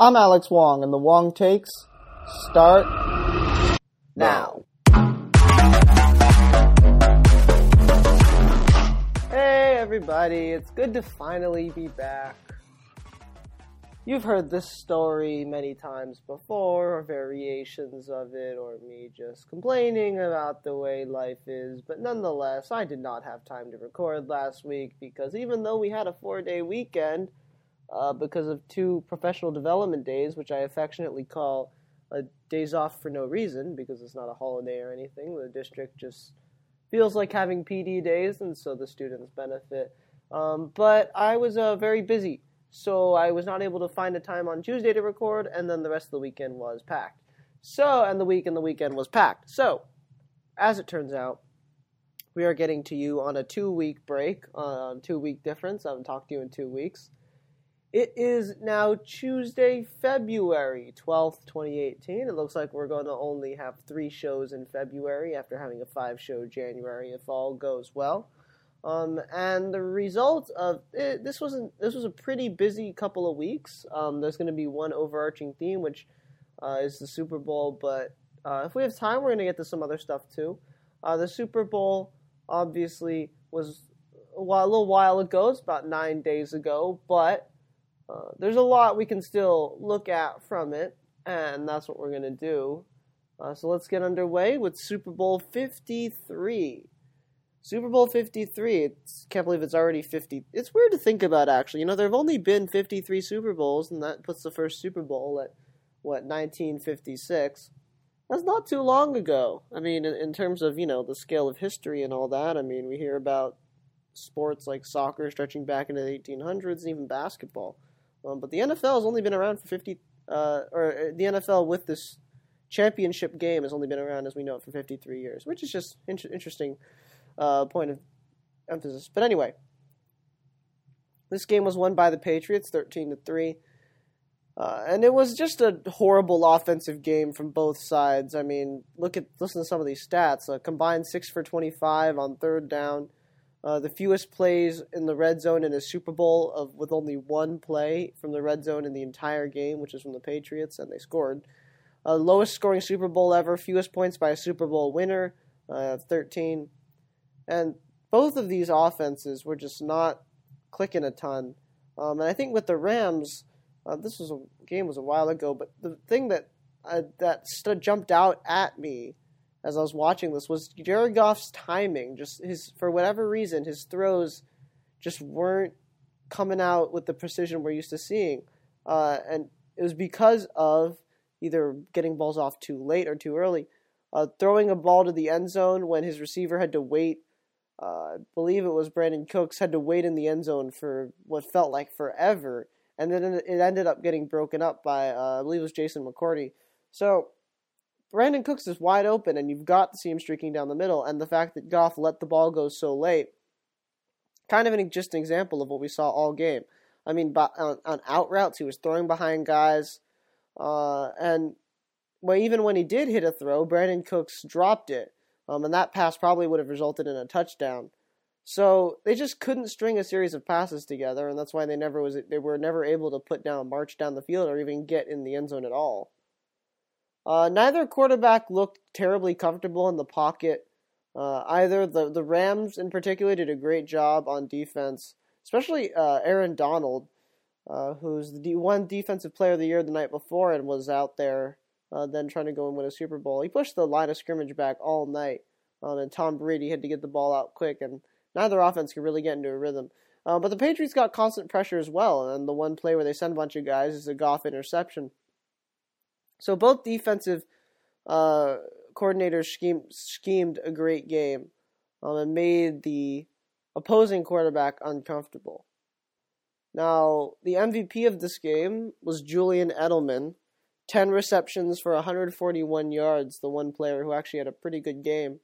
I'm Alex Wong, and the Wong Takes start now. Hey, everybody, it's good to finally be back. You've heard this story many times before, or variations of it, or me just complaining about the way life is, but nonetheless, I did not have time to record last week because even though we had a four day weekend, uh, because of two professional development days, which I affectionately call uh, days off for no reason because it's not a holiday or anything. The district just feels like having PD days, and so the students benefit. Um, but I was uh, very busy so I was not able to find a time on Tuesday to record, and then the rest of the weekend was packed. So, and the week and the weekend was packed. So, as it turns out, we are getting to you on a two week break, on uh, two week difference. I haven't talked to you in two weeks. It is now Tuesday, February 12th, 2018. It looks like we're going to only have three shows in February after having a five show January if all goes well. Um, and the result of it, this wasn't this was a pretty busy couple of weeks. Um, there's going to be one overarching theme, which uh, is the Super Bowl. But uh, if we have time, we're going to get to some other stuff too. Uh, the Super Bowl obviously was a, while, a little while ago. It's about nine days ago, but uh, there's a lot we can still look at from it, and that's what we're going to do. Uh, so let's get underway with Super Bowl 53. Super Bowl 53. It's, can't believe it's already 50. It's weird to think about, actually. You know, there have only been 53 Super Bowls, and that puts the first Super Bowl at, what, 1956. That's not too long ago. I mean, in, in terms of, you know, the scale of history and all that, I mean, we hear about sports like soccer stretching back into the 1800s and even basketball. Um, but the NFL has only been around for 50, uh, or uh, the NFL with this championship game has only been around, as we know it, for 53 years, which is just in- interesting uh, point of emphasis. But anyway, this game was won by the Patriots, thirteen to three, uh, and it was just a horrible offensive game from both sides. I mean, look at listen to some of these stats: uh, combined six for twenty-five on third down. Uh, the fewest plays in the red zone in a Super Bowl of with only one play from the red zone in the entire game, which is from the Patriots, and they scored. Uh, lowest scoring Super Bowl ever, fewest points by a Super Bowl winner, uh, 13. And both of these offenses were just not clicking a ton. Um, and I think with the Rams, uh, this was a game was a while ago, but the thing that uh, that jumped out at me as I was watching this was Jared Goff's timing. Just his for whatever reason, his throws just weren't coming out with the precision we're used to seeing, uh, and it was because of either getting balls off too late or too early, uh, throwing a ball to the end zone when his receiver had to wait uh, I believe it was Brandin Cooks, had to wait in the end zone for what felt like forever, and then it ended up getting broken up by uh, I believe it was Jason McCourty. So Brandin Cooks is wide open, and you've got to see him streaking down the middle, and the fact that Goff let the ball go so late, kind of an just an example of what we saw all game. I mean, on, on out routes, he was throwing behind guys, uh, and well, even when he did hit a throw, Brandin Cooks dropped it um, and that pass probably would have resulted in a touchdown. So they just couldn't string a series of passes together, and that's why they never was they were never able to put down march down the field or even get in the end zone at all. Uh, neither quarterback looked terribly comfortable in the pocket. Uh, either the the Rams in particular did a great job on defense, especially uh, Aaron Donald, uh, who's the one defensive player of the year the night before and was out there uh, then trying to go and win a Super Bowl. He pushed the line of scrimmage back all night, um, and Tom Brady had to get the ball out quick, and neither offense could really get into a rhythm. Uh, but the Patriots got constant pressure as well, and the one play where they send a bunch of guys is a Goff interception. So both defensive uh, coordinators schemed, schemed a great game um, and made the opposing quarterback uncomfortable. Now, the MVP of this game was Julian Edelman, 10 receptions for 141 yards, the one player who actually had a pretty good game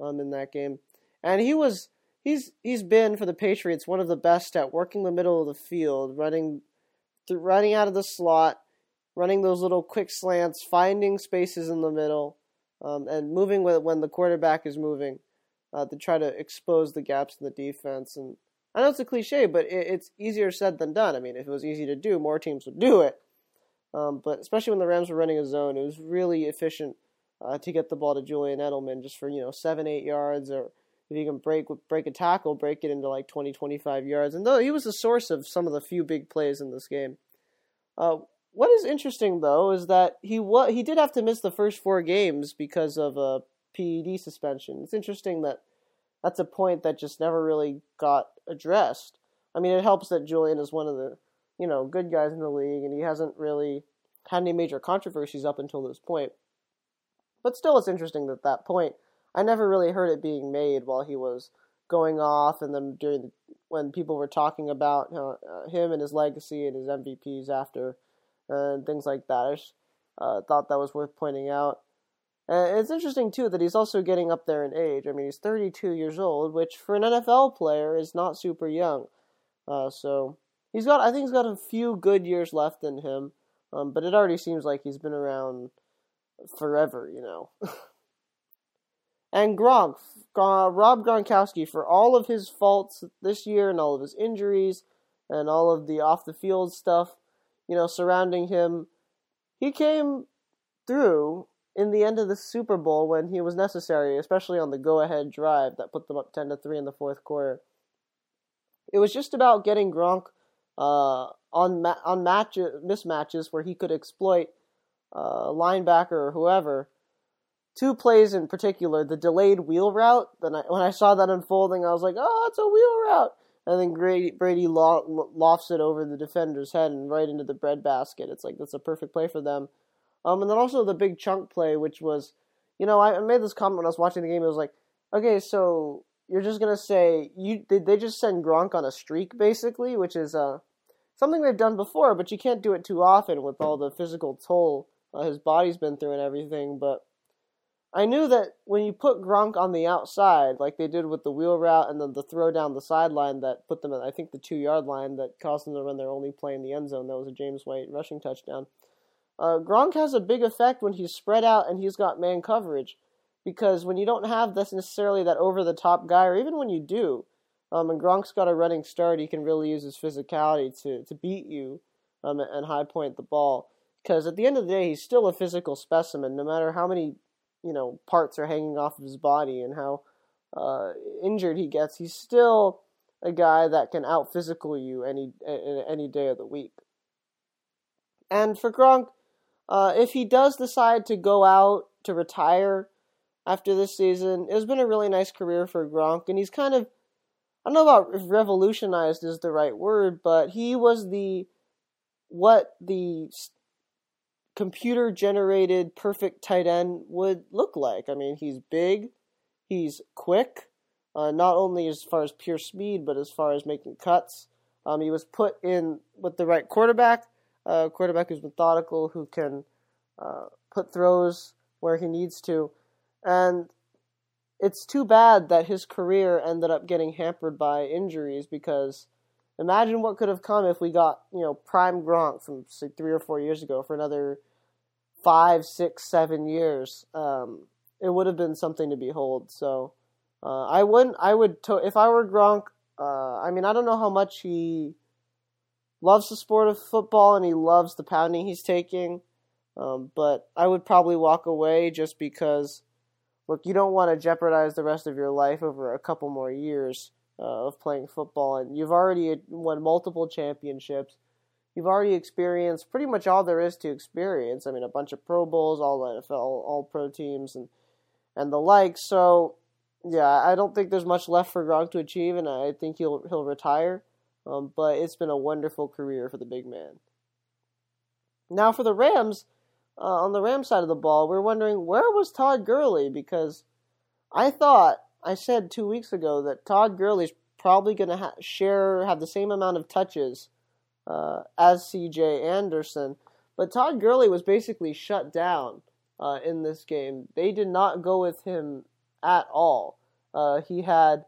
um, in that game. And he was he's he's been for the Patriots one of the best at working the middle of the field, running running out of the slot, running those little quick slants, finding spaces in the middle, um, and moving with when the quarterback is moving uh, to try to expose the gaps in the defense. And I know it's a cliche, but it, it's easier said than done. I mean, if it was easy to do, more teams would do it. Um, but especially when the Rams were running a zone, it was really efficient uh, to get the ball to Julian Edelman just for you know seven, eight yards, or if you can break break a tackle, break it into like 20, 25 yards. And though he was the source of some of the few big plays in this game. Uh, what is interesting though is that he he did have to miss the first four games because of a PED suspension. It's interesting that that's a point that just never really got addressed. I mean, it helps that Julian is one of the you know good guys in the league, and he hasn't really had any major controversies up until this point. But still, it's interesting that that point I never really heard it being made while he was going off, and then during the, when people were talking about uh, him and his legacy and his MVPs after and things like that. I just uh, thought that was worth pointing out. And it's interesting too that he's also getting up there in age. I mean, he's 32 years old, which for an NFL player is not super young. Uh, so he's got, I think he's got a few good years left in him. Um, but it already seems like he's been around forever, you know. And Gronk, Rob Gronkowski, for all of his faults this year and all of his injuries and all of the off the field stuff, you know, surrounding him, he came through in the end of the Super Bowl when he was necessary, especially on the go ahead drive that put them up 10 to 3 in the fourth quarter. It was just about getting Gronk uh, on ma- on match mismatches where he could exploit uh, linebacker or whoever two plays in particular, the delayed wheel route. Then I, when I saw that unfolding, I was like, "Oh, it's a wheel route!" And then Brady, Brady lofts it over the defender's head and right into the breadbasket. It's like that's a perfect play for them. Um, and then also the big chunk play, which was, you know, I made this comment when I was watching the game. It was like, okay, so you're just gonna say you did they just send Gronk on a streak basically, which is uh something they've done before, but you can't do it too often with all the physical toll uh, his body's been through and everything. But I knew that when you put Gronk on the outside, like they did with the wheel route and then the throw down the sideline that put them at, I think, the two yard line that caused them to run their only play in the end zone. That was a James White rushing touchdown. Uh, Gronk has a big effect when he's spread out and he's got man coverage. Because when you don't have this necessarily that over the top guy, or even when you do, um, and Gronk's got a running start, he can really use his physicality to, to beat you um, and high point the ball. Because at the end of the day, he's still a physical specimen, no matter how many you know parts are hanging off of his body and how uh, injured he gets, he's still a guy that can out physical you any any day of the week. And for Gronk, uh, if he does decide to go out to retire after this season, it's been a really nice career for Gronk, and he's kind of I don't know about if revolutionized is the right word, but he was the what the computer generated perfect tight end would look like. I mean, he's big, he's quick, uh, not only as far as pure speed, but as far as making cuts. Um, he was put in with the right quarterback, a uh, quarterback who's methodical, who can uh, put throws where he needs to. And it's too bad that his career ended up getting hampered by injuries because imagine what could have come if we got, you know, prime Gronk from say, three or four years ago for another five, six, seven years, um, it would have been something to behold. So uh, I wouldn't. I would to- if I were Gronk. Uh, I mean, I don't know how much he loves the sport of football and he loves the pounding he's taking, um, but I would probably walk away just because. Look, you don't want to jeopardize the rest of your life over a couple more years uh, of playing football, and you've already won multiple championships you've already experienced pretty much all there is to experience. I mean, a bunch of Pro Bowls, all NFL, all pro teams, and and the like. So, yeah, I don't think there's much left for Gronk to achieve, and I think he'll he'll retire. Um, but it's been a wonderful career for the big man. Now for the Rams, uh, on the Rams side of the ball, we're wondering where was Todd Gurley because I thought I said two weeks ago that Todd Gurley's probably going to ha- share have the same amount of touches uh, as C.J. Anderson. But Todd Gurley was basically shut down uh, in this game. They did not go with him at all. Uh, he had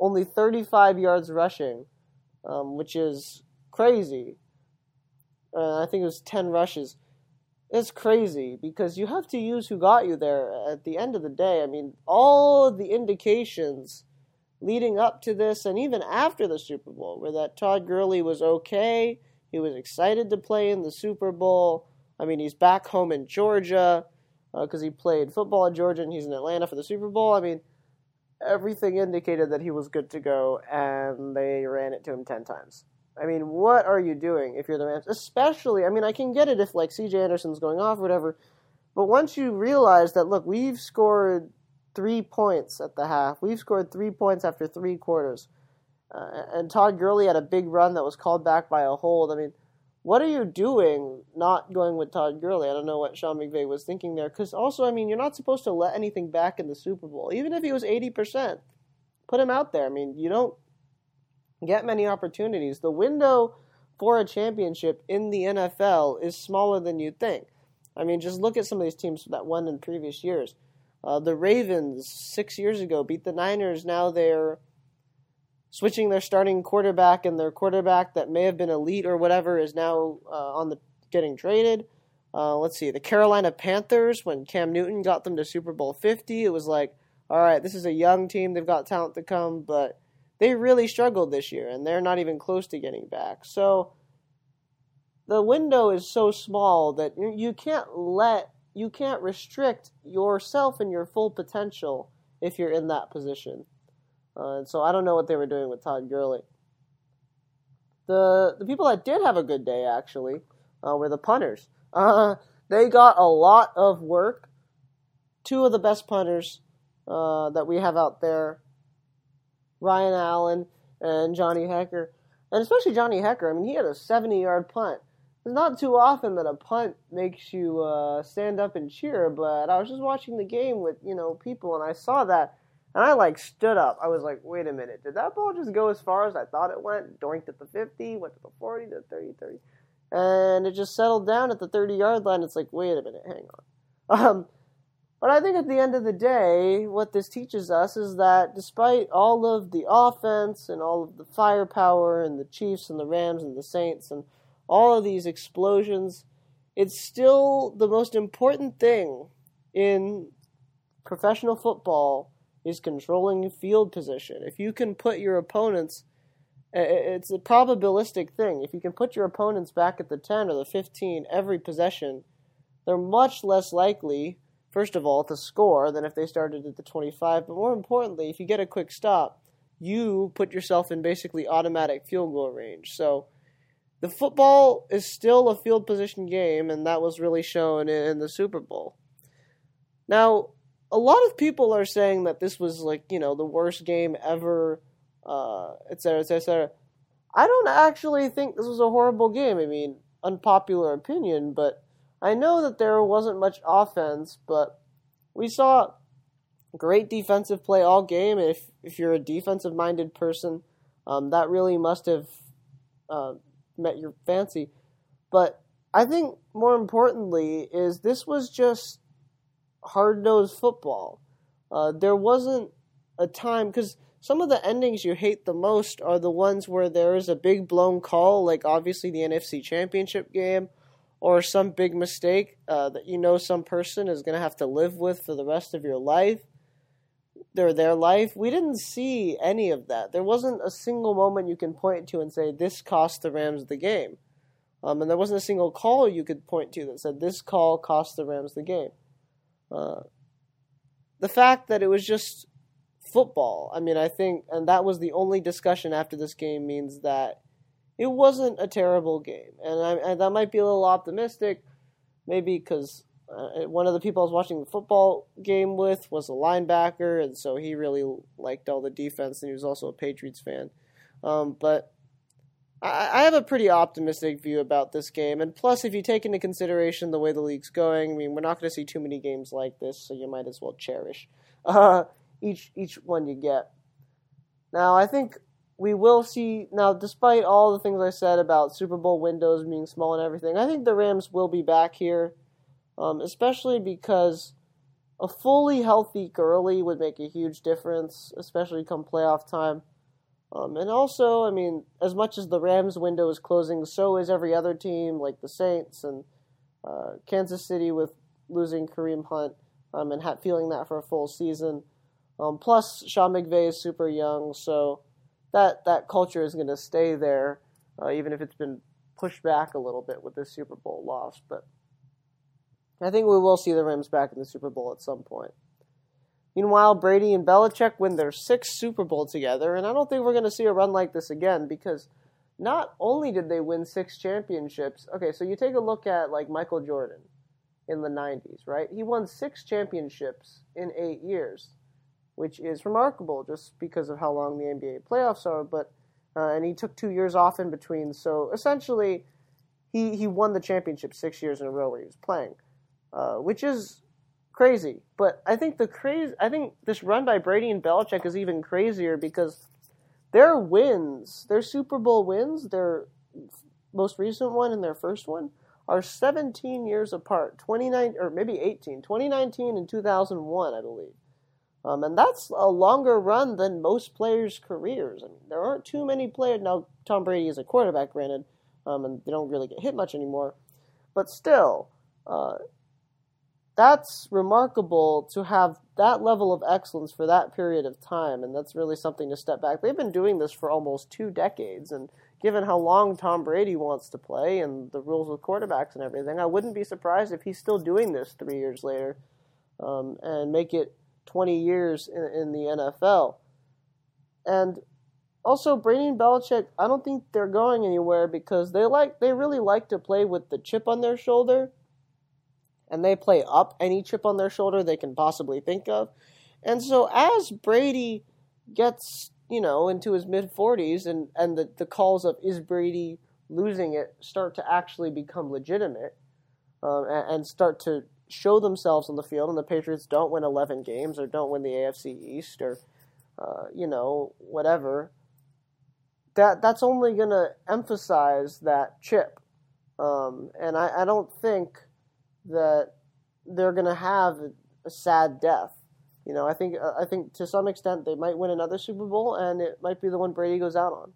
only 35 yards rushing, um, which is crazy. Uh, I think it was 10 rushes. It's crazy because you have to use who got you there at the end of the day. I mean, all the indications leading up to this and even after the Super Bowl, where that Todd Gurley was okay. He was excited to play in the Super Bowl. I mean, he's back home in Georgia because uh, he played football in Georgia and he's in Atlanta for the Super Bowl. I mean, everything indicated that he was good to go, and they ran it to him 10 times. I mean, what are you doing if you're the Rams? Especially, I mean, I can get it if, like, CJ Anderson's going off or whatever, but once you realize that, look, we've scored three points at the half, we've scored three points after three quarters, uh, and Todd Gurley had a big run that was called back by a hold. I mean, what are you doing not going with Todd Gurley? I don't know what Sean McVay was thinking there. Because also, I mean, you're not supposed to let anything back in the Super Bowl, even if he was 80%. Put him out there. I mean, you don't get many opportunities. The window for a championship in the NFL is smaller than you think. I mean, just look at some of these teams that won in previous years. Uh, the Ravens six years ago beat the Niners. Now they're switching their starting quarterback, and their quarterback that may have been elite or whatever is now uh, on the getting traded. Uh, let's see, the Carolina Panthers when Cam Newton got them to Super Bowl 50, it was like, all right, this is a young team, they've got talent to come, but they really struggled this year, and they're not even close to getting back. So the window is so small that you can't let you can't restrict yourself and your full potential if you're in that position. Uh, and so I don't know what they were doing with Todd Gurley. The the people that did have a good day actually uh, were the punters. Uh, they got a lot of work. Two of the best punters uh, that we have out there, Ryan Allen and Johnny Hekker, and especially Johnny Hekker. I mean, he had a 70 yard punt it's not too often that a punt makes you uh, stand up and cheer, but I was just watching the game with you know people, and I saw that, and I like stood up. I was like, wait a minute, did that ball just go as far as I thought it went? Doinked at the 50, went to the 40, to the 30, 30, and it just settled down at the 30 yard line. It's like, wait a minute, hang on. Um, but I think at the end of the day, what this teaches us is that despite all of the offense and all of the firepower and the Chiefs and the Rams and the Saints and all of these explosions, it's still the most important thing in professional football is controlling field position. If you can put your opponents it's a probabilistic thing. If you can put your opponents back at the 10 or the 15 every possession, they're much less likely, first of all, to score than if they started at the 25. But more importantly, if you get a quick stop, you put yourself in basically automatic field goal range. So the football is still a field position game, and that was really shown in the Super Bowl. Now, a lot of people are saying that this was like you know the worst game ever, uh, et cetera, et cetera, et cetera. I don't actually think this was a horrible game. I mean, unpopular opinion, but I know that there wasn't much offense, but we saw great defensive play all game. If if you're a defensive minded person, um, that really must have uh, met your fancy. But I think more importantly is this was just hard nosed football. Uh, there wasn't a time because some of the endings you hate the most are the ones where there is a big blown call, like obviously the NFC Championship game, or some big mistake uh, that you know some person is going to have to live with for the rest of your life their their life. We didn't see any of that. There wasn't a single moment you can point to and say this cost the Rams the game. Um, and there wasn't a single call you could point to that said this call cost the Rams the game. Uh, the fact that it was just football. I mean, I think, and that was the only discussion after this game means that it wasn't a terrible game, and, I, that might be a little optimistic, maybe because uh, one of the people I was watching the football game with was a linebacker, and so he really liked all the defense, and he was also a Patriots fan. Um, but I, I, have a pretty optimistic view about this game, and plus, if you take into consideration the way the league's going, I mean, we're not going to see too many games like this, so you might as well cherish uh, each each one you get. Now, I think we will see. Now, despite all the things I said about Super Bowl windows being small and everything, I think the Rams will be back here um, especially because a fully healthy Gurley would make a huge difference, especially come playoff time. Um, and also, I mean, as much as the Rams window is closing, so is every other team, like the Saints and uh, Kansas City with losing Kareem Hunt um, and ha- feeling that for a full season. Um, plus, Sean McVay is super young, so that that culture is going to stay there, uh, even if it's been pushed back a little bit with this Super Bowl loss, but I think we will see the Rams back in the Super Bowl at some point. Meanwhile, Brady and Belichick win their sixth Super Bowl together, and I don't think we're going to see a run like this again because not only did they win six championships, okay, so you take a look at like Michael Jordan in the 90s, right? He won six championships in eight years, which is remarkable just because of how long the NBA playoffs are, but uh, and he took two years off in between. So essentially, he, he won the championship six years in a row where he was playing, uh, which is crazy. But I think the crazy, I think this run by Brady and Belichick is even crazier because their wins, their Super Bowl wins, their most recent one and their first one are 17 years apart, 29 or maybe 18, 2019 and 2001, I believe. Um, and that's a longer run than most players' careers. I mean, there aren't too many players now. Tom Brady is a quarterback, granted, um, and they don't really get hit much anymore. But still, uh, that's remarkable to have that level of excellence for that period of time, and that's really something to step back. They've been doing this for almost two decades, and given how long Tom Brady wants to play and the rules with quarterbacks and everything, I wouldn't be surprised if he's still doing this three years later um, and make it 20 years in, in the NFL. And also Brady and Belichick, I don't think they're going anywhere because they like they really like to play with the chip on their shoulder. And they play up any chip on their shoulder they can possibly think of. And so as Brady gets, you know, into his mid 40s and and the, the calls of is Brady losing it start to actually become legitimate um, and, and start to show themselves on the field and the Patriots don't win 11 games or don't win the AFC East or uh, you know whatever that that's only going to emphasize that chip. Um, and I, I, don't think that they're going to have a, sad death. You know I think I think to some extent they might win another Super Bowl and it might be the one Brady goes out on.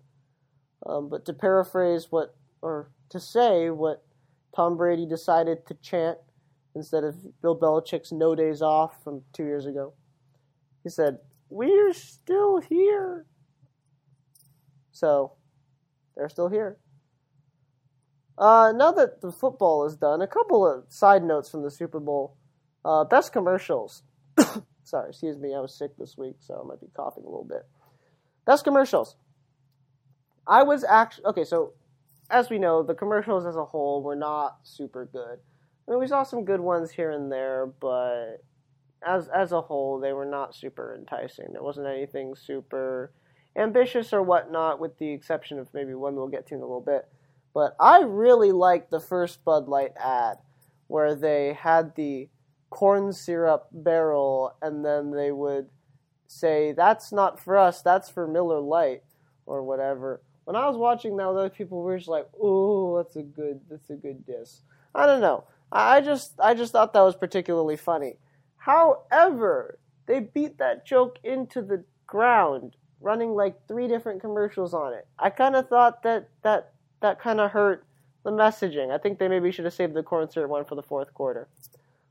Um, but to paraphrase what or to say what Tom Brady decided to chant instead of Bill Belichick's no days off from two years ago. He said, We're still here. So, they're still here. Uh, now that the football is done, a couple of side notes from the Super Bowl. Uh, best commercials. Sorry, excuse me, I was sick this week, so I might be coughing a little bit. Best commercials. I was actually okay. So, as we know, the commercials as a whole were not super good. I mean, we saw some good ones here and there, but as as a whole, they were not super enticing. There wasn't anything super ambitious or whatnot, with the exception of maybe one we'll get to in a little bit. But I really liked the first Bud Light ad, where they had the corn syrup barrel, and then they would say, "That's not for us. That's for Miller Lite," or whatever. When I was watching that, other people were just like, "Oh, that's a good, that's a good diss." I don't know. I just I just thought that was particularly funny. However, they beat that joke into the ground, running like three different commercials on it. I kind of thought that that that kind of hurt the messaging. I think they maybe should have saved the syrup one for the fourth quarter.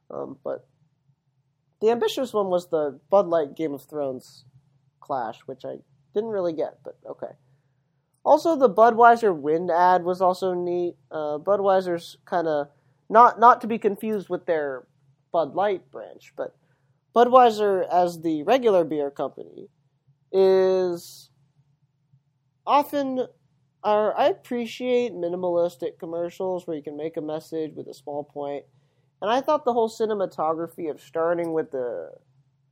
Um, but the ambitious one was the Bud Light Game of Thrones clash, which I didn't really get, but okay. Also, the Budweiser Wind ad was also neat. Uh, Budweiser's kind of not not to be confused with their Bud Light branch, but Budweiser as the regular beer company is often are I appreciate minimalistic commercials where you can make a message with a small point. And I thought the whole cinematography of starting with the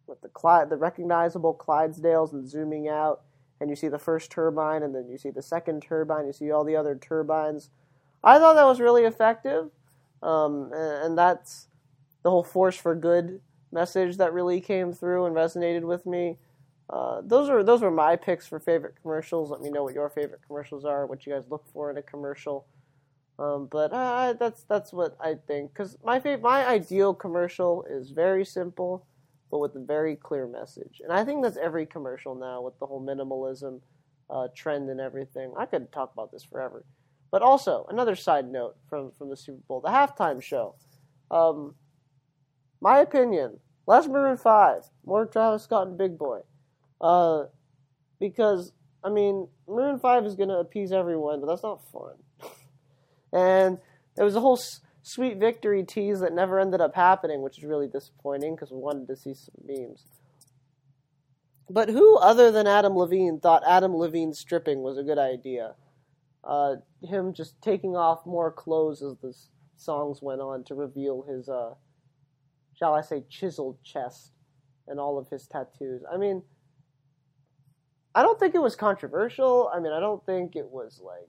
with the Clyde, the recognizable Clydesdales and zooming out and you see the first turbine and then you see the second turbine, you see all the other turbines. I thought that was really effective. Um, and that's the whole force for good message that really came through and resonated with me. Uh, those are those were my picks for favorite commercials. Let me know what your favorite commercials are, what you guys look for in a commercial. Um, but uh, that's that's what I think because my fav- my ideal commercial is very simple, but with a very clear message. And I think that's every commercial now with the whole minimalism uh, trend and everything. I could talk about this forever. But also, another side note from, from the Super Bowl, the halftime show. Um, my opinion, less Maroon 5, more Travis Scott and Big Boi. Uh, because, I mean, Maroon 5 is going to appease everyone, but that's not fun. And there was a whole s- sweet victory tease that never ended up happening, which is really disappointing because we wanted to see some memes. But who other than Adam Levine thought Adam Levine stripping was a good idea? Uh, him just taking off more clothes as the songs went on to reveal his, uh, shall I say, chiseled chest and all of his tattoos. I mean, I don't think it was controversial. I mean, I don't think it was like,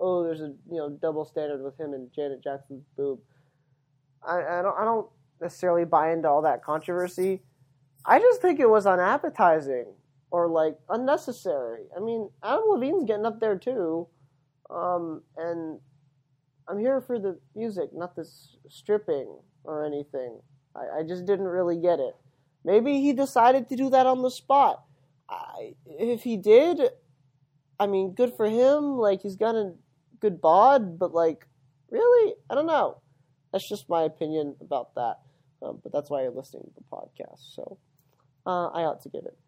oh, there's a you know double standard with him and Janet Jackson's boob. I, I don't I don't necessarily buy into all that controversy. I just think it was unappetizing or like unnecessary. I mean, Adam Levine's getting up there too, um, and I'm here for the music, not this stripping or anything. I, I just didn't really get it. Maybe he decided to do that on the spot. I, if he did, I mean, good for him. Like he's got a good bod, but like, really, I don't know. That's just my opinion about that. Um, but that's why you're listening to the podcast. So uh, I ought to give it.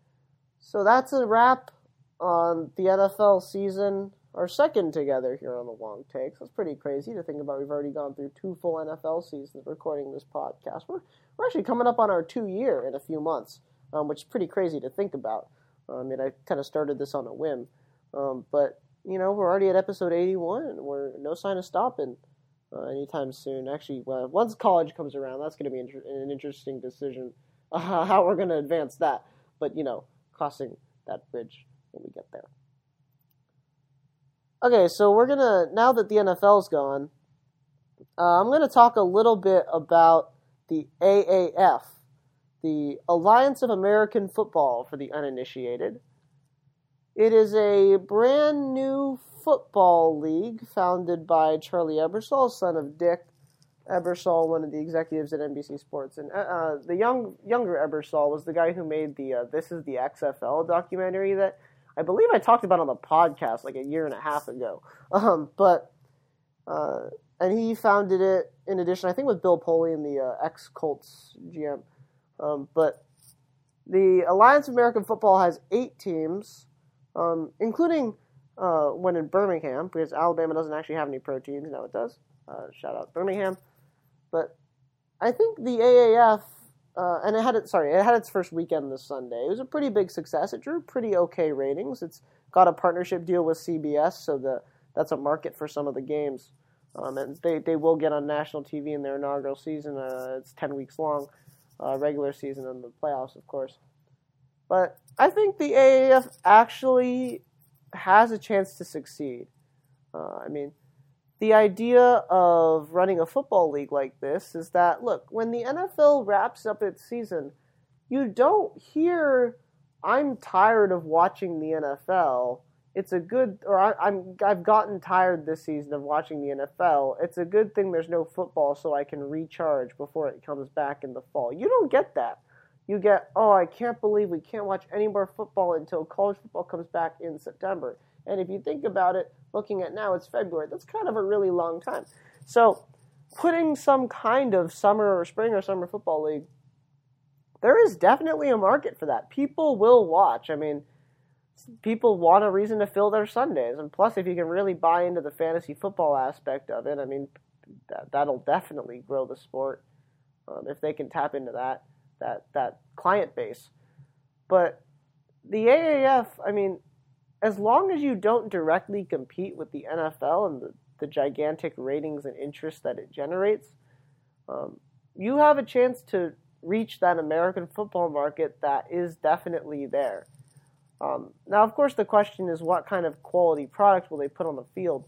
So that's a wrap on the NFL season, our second together here on the Wong Takes. That's pretty crazy to think about. We've already gone through two full NFL seasons recording this podcast. We're, we're actually coming up on our two year in a few months, um, which is pretty crazy to think about. I mean, I kind of started this on a whim, um, but you know, we're already at episode 81, and we're no sign of stopping uh, anytime soon. Actually, well, once college comes around, that's going to be inter- an interesting decision uh, how we're going to advance that. But you know, crossing that bridge when we get there. Okay, so we're gonna now that the NFL's gone, uh, I'm gonna talk a little bit about the AAF, the Alliance of American Football for the uninitiated. It is a brand new football league founded by Charlie Ebersol, son of Dick Ebersol, one of the executives at NBC Sports. And uh, uh, the young younger Ebersol was the guy who made the uh, "This Is the XFL" documentary that I believe I talked about on the podcast like a year and a half ago. Um, but uh, and he founded it in addition, I think, with Bill Polian, the uh, ex Colts GM. Um, but the Alliance of American Football has eight teams, um, including uh, one in Birmingham, because Alabama doesn't actually have any pro teams. Now it does. Uh, shout out Birmingham. But I think the AAF, uh, and it had it. Sorry, it had its first weekend this Sunday. It was a pretty big success. It drew pretty okay ratings. It's got a partnership deal with CBS, so the that's a market for some of the games. Um, and they, they will get on national TV in their inaugural season. Uh, it's 10 weeks long, uh, regular season and the playoffs, of course. But I think the AAF actually has a chance to succeed. Uh, I mean, the idea of running a football league like this is that, look, when the NFL wraps up its season, you don't hear, I'm tired of watching the NFL it's a good or I, am I've gotten tired this season of watching the NFL. It's a good thing there's no football so I can recharge before it comes back in the fall. You don't get that. You get oh I can't believe we can't watch any more football until college football comes back in September. And if you think about it, looking at now it's February. That's kind of a really long time. So putting some kind of summer or spring or summer football league, there is definitely a market for that. People will watch. I mean people want a reason to fill their Sundays. And plus, if you can really buy into the fantasy football aspect of it, I mean, that, that'll definitely grow the sport um, if they can tap into that that that client base. But the AAF, I mean, as long as you don't directly compete with the NFL and the, the gigantic ratings and interest that it generates, um, you have a chance to reach that American football market that is definitely there. Um, now, of course, the question is what kind of quality product will they put on the field?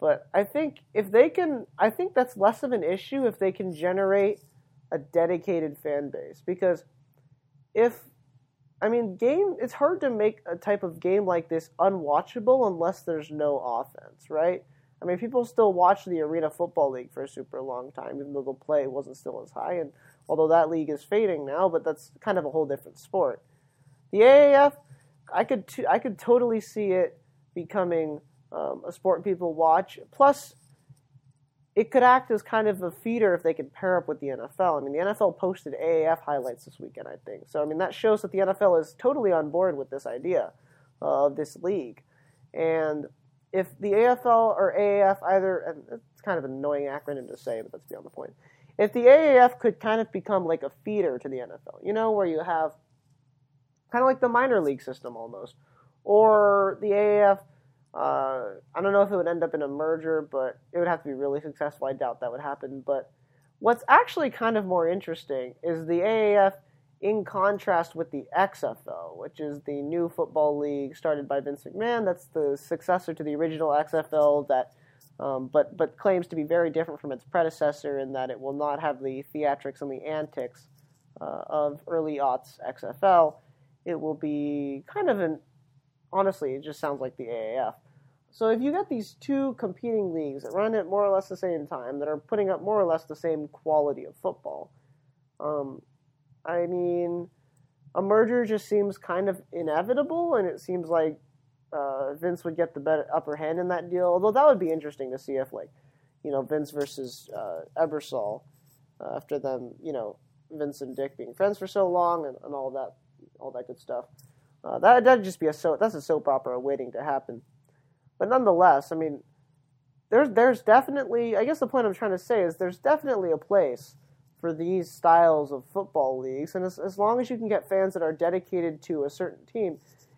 But I think if they can, I think that's less of an issue if they can generate a dedicated fan base. Because if, I mean, game, it's hard to make a type of game like this unwatchable unless there's no offense, right? I mean, people still watch the Arena Football League for a super long time, even though the play wasn't still as high. And although that league is fading now, but that's kind of a whole different sport. The AAF, I could t- I could totally see it becoming um, a sport people watch. Plus, it could act as kind of a feeder if they could pair up with the NFL. I mean, the NFL posted AAF highlights this weekend, I think. So I mean, that shows that the NFL is totally on board with this idea of this league. And if the AFL or AAF either, it's kind of an annoying acronym to say, but that's beyond the point. If the AAF could kind of become like a feeder to the NFL, you know, where you have kind of like the minor league system almost, or the AAF. Uh, I don't know if it would end up in a merger, but it would have to be really successful. I doubt that would happen. But what's actually kind of more interesting is the AAF in contrast with the XFL, which is the new football league started by Vince McMahon. That's the successor to the original XFL that. Um, but but claims to be very different from its predecessor in that it will not have the theatrics and the antics uh, of early aughts XFL it will be kind of an honestly, it just sounds like the AAF. So if you get these two competing leagues that run at more or less the same time, that are putting up more or less the same quality of football, um, I mean, a merger just seems kind of inevitable, and it seems like uh, Vince would get the better upper hand in that deal. Although that would be interesting to see if, like, you know, Vince versus uh, Ebersol, uh, after them, you know, Vince and Dick being friends for so long and, and all that all that good stuff. Uh, that that'd just be a so that's a soap opera waiting to happen. But nonetheless, I mean, there's there's definitely I guess the point I'm trying to say is there's definitely a place for these styles of football leagues, and as, as long as you can get fans that are dedicated to a certain team,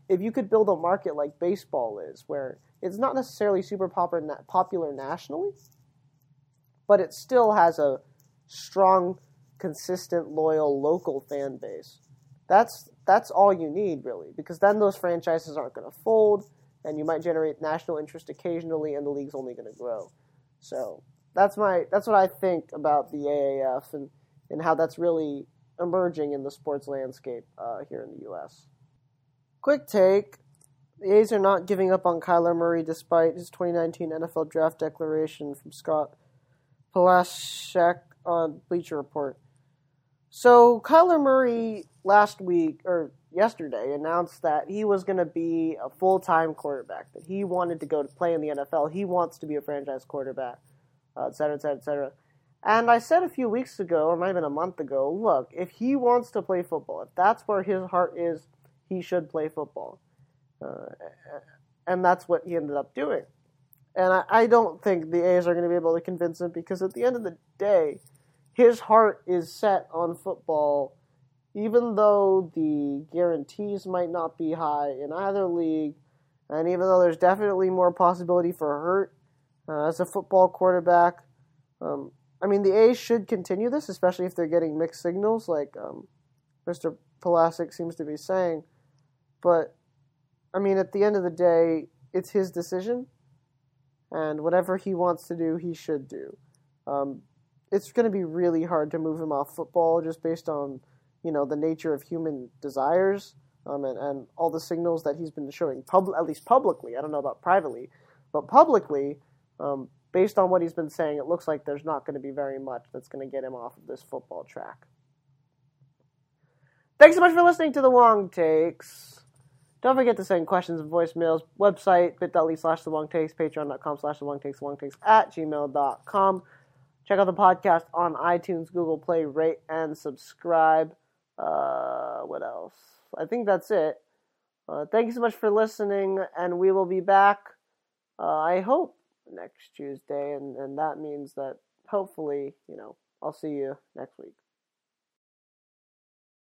if you could build a market like baseball is, where it's not necessarily super popular popular nationally, but it still has a strong, consistent, loyal local fan base. That's that's all you need really, because then those franchises aren't going to fold, and you might generate national interest occasionally, and the league's only going to grow. So that's my that's what I think about the AAF and and how that's really emerging in the sports landscape uh, here in the U.S. Quick take: the A's are not giving up on Kyler Murray despite his 2019 NFL draft declaration from Scott Polacek on Bleacher Report. So Kyler Murray last week or yesterday announced that he was going to be a full time quarterback. That he wanted to go to play in the NFL. He wants to be a franchise quarterback, uh, et cetera, et cetera, et cetera. And I said a few weeks ago, or might have been a month ago, look, if he wants to play football, if that's where his heart is, he should play football. Uh, and that's what he ended up doing. And I, I don't think the A's are going to be able to convince him because at the end of the day, his heart is set on football, even though the guarantees might not be high in either league, and even though there's definitely more possibility for hurt uh, as a football quarterback. Um, I mean, the A's should continue this, especially if they're getting mixed signals, like um, Mr. Polacek seems to be saying. But, I mean, at the end of the day, it's his decision, and whatever he wants to do, he should do. Um, it's going to be really hard to move him off football just based on you know the nature of human desires um, and, and all the signals that he's been showing pub- at least publicly. I don't know about privately, but publicly, um, based on what he's been saying, it looks like there's not going to be very much that's going to get him off of this football track. Thanks so much for listening to the Wong Takes. Don't forget to send questions and voicemails. Website bit.ly slash the Wong Takes, patreon.com slash the Wong Takes, Wong Takes at gmail.com. Check out the podcast on iTunes, Google Play, rate and subscribe. Uh, what else? I think that's it. Uh, thank you so much for listening, and we will be back, uh, I hope, next Tuesday, and, and that means that hopefully, you know, I'll see you next week.